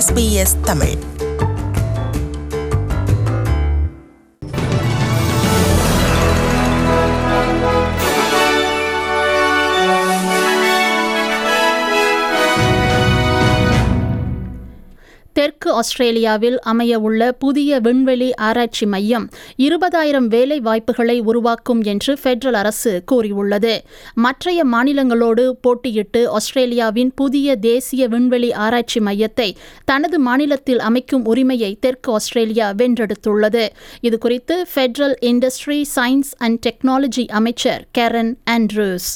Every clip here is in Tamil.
SBS தமிழ் தெற்கு ஆஸ்திரேலியாவில் அமைய உள்ள புதிய விண்வெளி ஆராய்ச்சி மையம் இருபதாயிரம் வேலை வாய்ப்புகளை உருவாக்கும் என்று பெட்ரல் அரசு கூறியுள்ளது. மற்றைய மாநிலங்களோடு போட்டியிட்டு ஆஸ்திரேலியாவின் புதிய தேசிய விண்வெளி ஆராய்ச்சி மையத்தை தனது மாநிலத்தில் அமைக்கும் உரிமையை தெற்கு ஆஸ்திரேலியா வென்றெடுத்துள்ளது. இதுகுறித்து federal industry science and technology அமைச்சர் Karen Andrews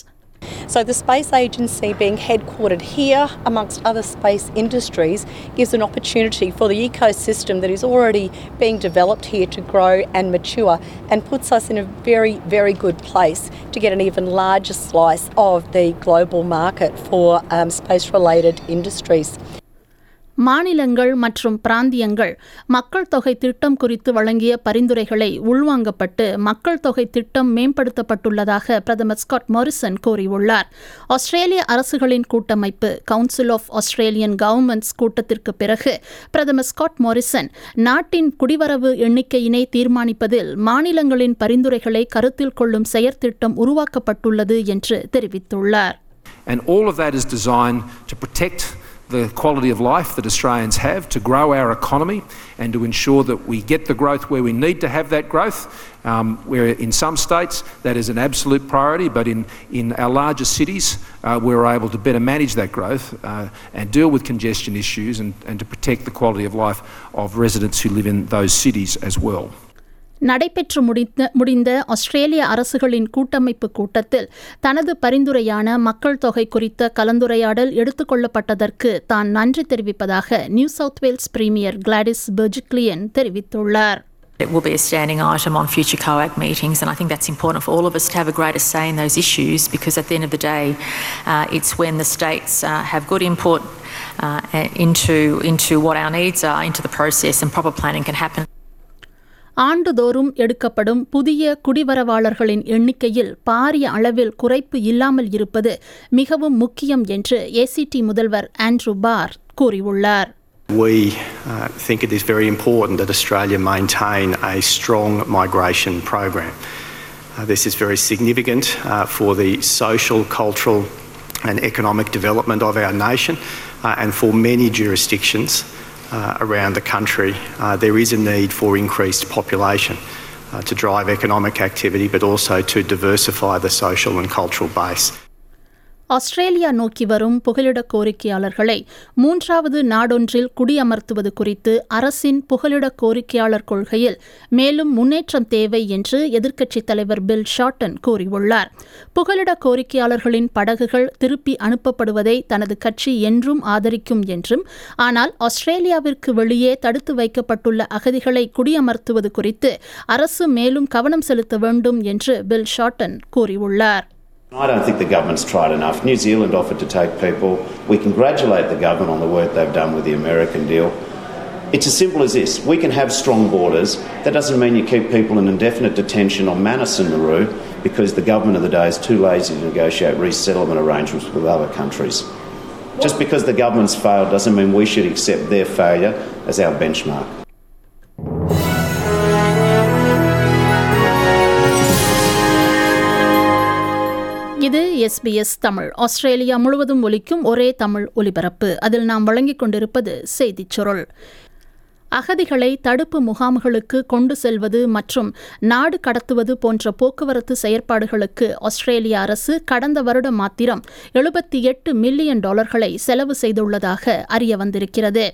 So, the Space Agency being headquartered here, amongst other space industries, gives an opportunity for the ecosystem that is already being developed here to grow and mature and puts us in a very, very good place to get an even larger slice of the global market for um, space related industries. மாநிலங்கள் மற்றும் பிராந்தியங்கள் மக்கள் தொகை திட்டம் குறித்து வழங்கிய பரிந்துரைகளை உள்வாங்கப்பட்டு மக்கள் தொகை திட்டம் மேம்படுத்தப்பட்டுள்ளதாக பிரதமர் ஸ்காட் மாரிசன் கூறியுள்ளார். ஆஸ்திரேலிய அரசுகளின் கூட்டமைப்பு கவுன்சில் ஆஃப் ஆஸ்திரேலியன் கவர்மெண்ட்ஸ் கூட்டத்திற்கு பிறகு பிரதமர் ஸ்காட் மாரிசன் நாட்டின் குடிவரவு எண்ணிக்கையினை தீர்மானிப்பதில் மாநிலங்களின் பரிந்துரைகளை கருத்தில் கொள்ளும் செயற்திட்டம் உருவாக்கப்பட்டுள்ளது என்று தெரிவித்துள்ளார். And all of that is designed to protect the quality of life that Australians have, to grow our economy, and to ensure that we get the growth where we need to have that growth. Um, where in some states that is an absolute priority, but in, in our larger cities, uh, we're able to better manage that growth uh, and deal with congestion issues and, and to protect the quality of life of residents who live in those cities as well. நடைபெற்று முடிந்த முடிந்த ஆஸ்திரேலிய அரசுகளின் கூட்டமைப்பு கூட்டத்தில் தனது பரிந்துரையான மக்கள் தொகை குறித்த கலந்துரையாடல் எடுத்துக்கொள்ளப்பட்டதற்கு தான் நன்றி தெரிவிப்பதாக New South Wales premier Gladys Berejiklian தெரிவித்துள்ளார் It will be a standing item on future COAG meetings, and I think that's important for all of us to have a greater say in those issues because at the end of the day, uh, it's when the states uh, have good input uh, into, into what our needs are into the process and proper planning can happen. ஆண்டுதோறும் எடுக்கப்படும் புதிய குடிவரவாளர்களின் எண்ணிக்கையில் பாரிய அளவில் குறைப்பு இல்லாமல் இருப்பது மிகவும் முக்கியம் என்று ஏசிடி முதல்வர் ஆண்ட்ரூ பார் கூறியுள்ளார் We uh, think it is very important that Australia maintain a strong migration program. Uh, this is very significant uh, for the social, cultural, and economic development of our nation, uh, and for many jurisdictions uh, around the country, uh, there is a need for increased population uh, to drive economic activity, but also to diversify the social and cultural base. Australia நோக்கி வரும் புகலிட கோரிக்கையாளர்களை மூன்றாவது நாடொன்றில் குடியமர்த்துவது குறித்து அரசின் புகலிட கோரிக்கையாளர் கொள்கையில் மேலும் முன்னேற்றம் தேவை என்று எதிர்க்கட்சித் தலைவர் பில் ஷார்டன் கூறியுள்ளார். புகலிட கோரிக்கையாளர்களின் படகுகள் திருப்பி அனுப்பப்படுவதை தனது கட்சி என்றும் ஆதரிக்கும் என்றும் ஆனால் ஆஸ்திரேலியாவிற்கு வெளியே தடுத்து வைக்கப்பட்டுள்ள அகதிகளை குடியமர்த்துவது குறித்து அரசு மேலும் கவனம் செலுத்த வேண்டும் என்று பில் ஷார்டன் கூறியுள்ளார். I don't think the government's tried enough. New Zealand offered to take people. We congratulate the government on the work they've done with the American deal. It's as simple as this. We can have strong borders. That doesn't mean you keep people in indefinite detention on Manus and Nauru because the government of the day is too lazy to negotiate resettlement arrangements with other countries. Just because the government's failed doesn't mean we should accept their failure as our benchmark. SBS Tamil. Australia முழுவதும் ஒலிக்கும் ஒரே தமிழ் ஒலிபரப்பு. அதில் நாம் வழங்கிக் கொண்டிருப்பது செய்திச் சுருள். அகதிகளை தடுப்பு முகாம்களுக்கு கொண்டு செல்வது மற்றும் நாடு கடத்துவது போன்ற போக்குவரத்து செயற்பாடுகளுக்கு ஆஸ்திரேலிய அரசு கடந்த வருடம் மாத்திரம் எழுபத்தி எட்டு மில்லியன் டாலர்களை செலவு செய்துள்ளதாக அறிய வந்திருக்கிறது.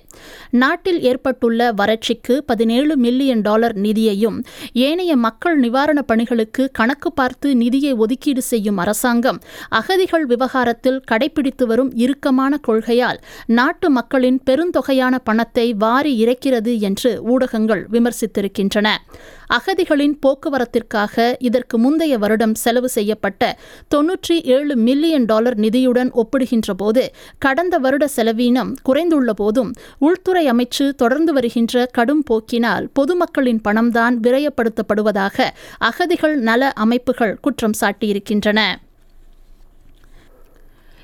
நாட்டில் ஏற்பட்டுள்ள வறட்சிக்கு பதினேழு மில்லியன் டாலர் நிதியையும் ஏனைய மக்கள் நிவாரணப் பணிகளுக்கு கணக்கு பார்த்து நிதியை ஒதுக்கீடு செய்யும் அரசாங்கம் அகதிகள் விவகாரத்தில் கடைபிடித்து வரும் இறுக்கமான கொள்கையால் நாட்டு மக்களின் பெருந்தொகையான பணத்தை வாரி இறைக்கிறது என்று ஊடகங்கள் விமர்சித்திருக்கின்றன. அகதிகளின் போக்குவரத்திற்காக இதற்கு முந்தைய வருடம் செலவு செய்யப்பட்ட தொன்னூற்றி ஏழு மில்லியன் டாலர் நிதியுடன் ஒப்பிடுகின்ற போது கடந்த வருட செலவீனம் குறைந்துள்ள போதும் உள்துறை அமைச்சு தொடர்ந்து வருகின்ற கடும் போக்கினால் பொதுமக்களின் பணம்தான் விரயப்படுத்தப்படுவதாக அகதிகள் நல அமைப்புகள் குற்றம் சாட்டியிருக்கின்றன.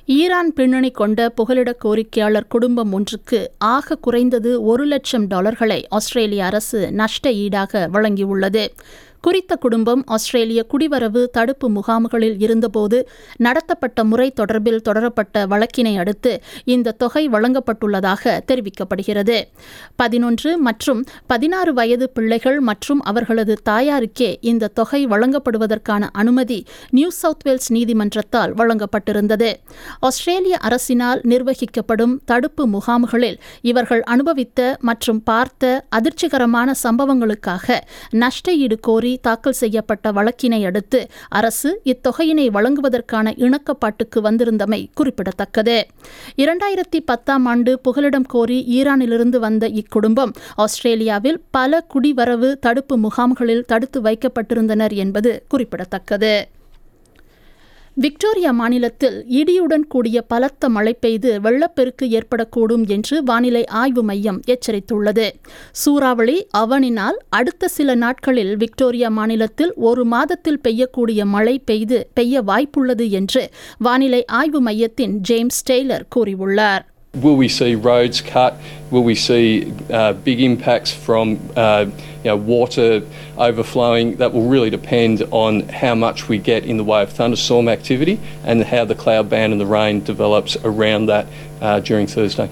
ஈரான் பின்னணி கொண்ட புகலிட கோரிக்கையாளர் குடும்பம் ஒன்றுக்கு ஆக குறைந்தது ஒரு லட்சம் டாலர்களை ஆஸ்திரேலிய அரசு நஷ்ட ஈடாக வழங்கியுள்ளது. குறித்த குடும்பம் ஆஸ்திரேலிய குடிவரவு தடுப்பு முகாம்களில் இருந்தபோது நடத்தப்பட்ட முறை தொடர்பில் தொடரப்பட்ட வழக்கினை அடுத்து இந்த தொகை வழங்கப்பட்டுள்ளதாக தெரிவிக்கப்படுகிறது. பதினொன்று மற்றும் பதினாறு வயது பிள்ளைகள் மற்றும் அவர்களது தாயாருக்கே இந்த தொகை வழங்கப்படுவதற்கான அனுமதி நியூ சவுத் வேல்ஸ் நீதிமன்றத்தால் வழங்கப்பட்டிருந்தது. ஆஸ்திரேலிய அரசினால் நிர்வகிக்கப்படும் தடுப்பு முகாம்களில் இவர்கள் அனுபவித்த மற்றும் பார்த்த அதிர்ச்சிகரமான சம்பவங்களுக்காக நஷ்டஈடு கோரி தாக்கல் செய்யப்பட்ட வழக்கினை அடுத்து அரசு இத்தொகையினை வழங்குவதற்கான இணக்கப்பாட்டுக்கு வந்திருந்தமை குறிப்பிடத்தக்கது. இரண்டாயிரத்தி பத்தாம் ஆண்டு புகலிடம் கோரி ஈரானிலிருந்து வந்த இக்குடும்பம் ஆஸ்திரேலியாவில் பல குடிவரவு தடுப்பு முகாம்களில் தடுத்து வைக்கப்பட்டிருந்தனர் என்பது குறிப்பிடத்தக்கது. விக்டோரியா மாநிலத்தில் இடியுடன் கூடிய பலத்த மழை பெய்து வெள்ளப்பெருக்கு ஏற்படக்கூடும் என்று வானிலை ஆய்வு மையம் எச்சரித்துள்ளது சூறாவளி அவனினால் அடுத்த சில நாட்களில் விக்டோரியா மாநிலத்தில் ஒரு மாதத்தில் பெய்யக்கூடிய மழை பெய்து பெய்ய வாய்ப்புள்ளது என்று வானிலை ஆய்வு மையத்தின் ஜேம்ஸ் டெய்லர் கூறியுள்ளார் Will we see roads cut? Will we see uh, big impacts from uh, you know, water overflowing? That will really depend on how much we get in the way of thunderstorm activity and how the cloud band and the rain develops around that uh, during Thursday.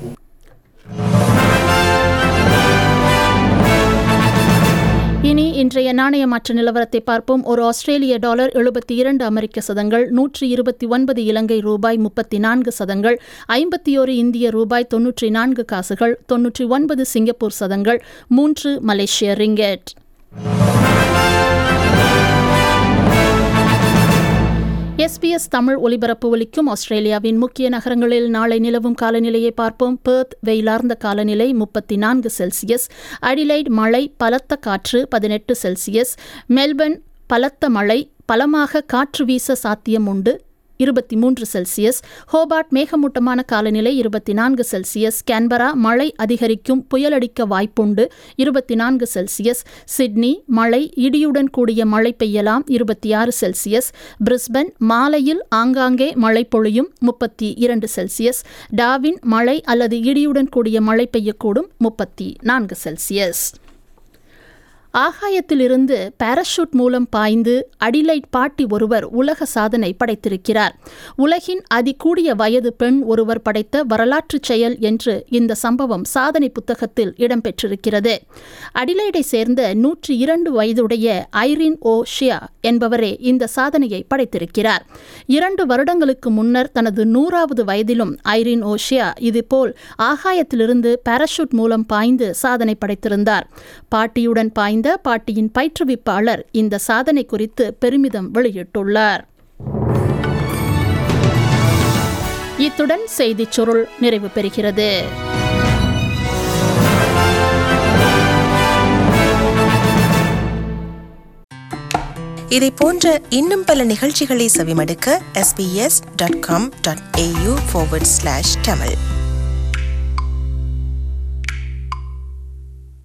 இன்றைய நாணய மாற்ற நிலவரத்தை பார்ப்போம். ஒரு ஆஸ்திரேலிய டாலர் எழுபத்தி இரண்டு அமெரிக்க சதங்கள் நூற்றி இருபத்தி ஒன்பது இலங்கை ரூபாய் முப்பத்தி நான்கு சதங்கள் ஐம்பத்தி ஒரு இந்திய ரூபாய் தொன்னூற்றி நான்கு காசுகள் தொன்னூற்றி ஒன்பது சிங்கப்பூர் சதங்கள் மூன்று மலேசிய ரிங்கெட். எஸ்பிஎஸ் தமிழ் ஒலிபரப்பு ஒலிக்கும் ஆஸ்திரேலியாவின் முக்கிய நகரங்களில் நாளை நிலவும் காலநிலையை பார்ப்போம். பெர்த் வெயிலார்ந்த காலநிலை முப்பத்தி நான்கு செல்சியஸ். அடிலைட் மழை பலத்த காற்று பதினெட்டு செல்சியஸ். மெல்பர்ன் பலத்த மழை பலமாக காற்று வீச சாத்தியம் உண்டு. இருபத்தி மூன்று செல்சியஸ் ஹோபார்ட் மேகமூட்டமான காலநிலை இருபத்தி நான்கு செல்சியஸ் கேன்பரா மழை அதிகரிக்கும் புயலடிக்க வாய்ப்புண்டு இருபத்தி நான்கு செல்சியஸ் சிட்னி மழை இடியுடன் கூடிய மழை பெய்யலாம் இருபத்தி ஆறு செல்சியஸ் பிரிஸ்பன் மாலையில் ஆங்காங்கே மழை பொழியும் முப்பத்தி இரண்டு செல்சியஸ் டாவின் மழை அல்லது இடியுடன் கூடிய மழை பெய்யக்கூடும் முப்பத்தி நான்கு செல்சியஸ். ஆகாயத்திலிருந்து பாராஷூட் மூலம் பாய்ந்து அடிலைட் பாட்டி ஒருவர் உலக சாதனை படைத்திருக்கிறார். உலகின் அதிகூடிய வயது பெண் ஒருவர் படைத்த வரலாற்று செயல் என்று இந்த சம்பவம் சாதனை புத்தகத்தில் இடம்பெற்றிருக்கிறது. அடிலைடை சேர்ந்த நூற்றி இரண்டு வயதுடைய ஐரின் ஓ ஷியா என்பவரே இந்த சாதனையை படைத்திருக்கிறார். இரண்டு வருடங்களுக்கு முன்னர் தனது நூறாவது வயதிலும் ஐரின் ஓஷியா இதுபோல் ஆகாயத்திலிருந்து பாராஷூட் மூலம் பாய்ந்து சாதனை படைத்திருந்தார். பாட்டியுடன் பாய்ந்து பாட்டியின் பயிற்றுவிப்பாளர் இந்த சாதனை குறித்து பெருமிதம் வெளியிட்டுள்ளார். இத்துடன் செய்திச் சுருள் நிறைவு பெறுகிறது. இதை போன்ற இன்னும் பல நிகழ்ச்சிகளை செவிமடுக்க sbs.com.au forward ஸ்லாஷ் தமிழ்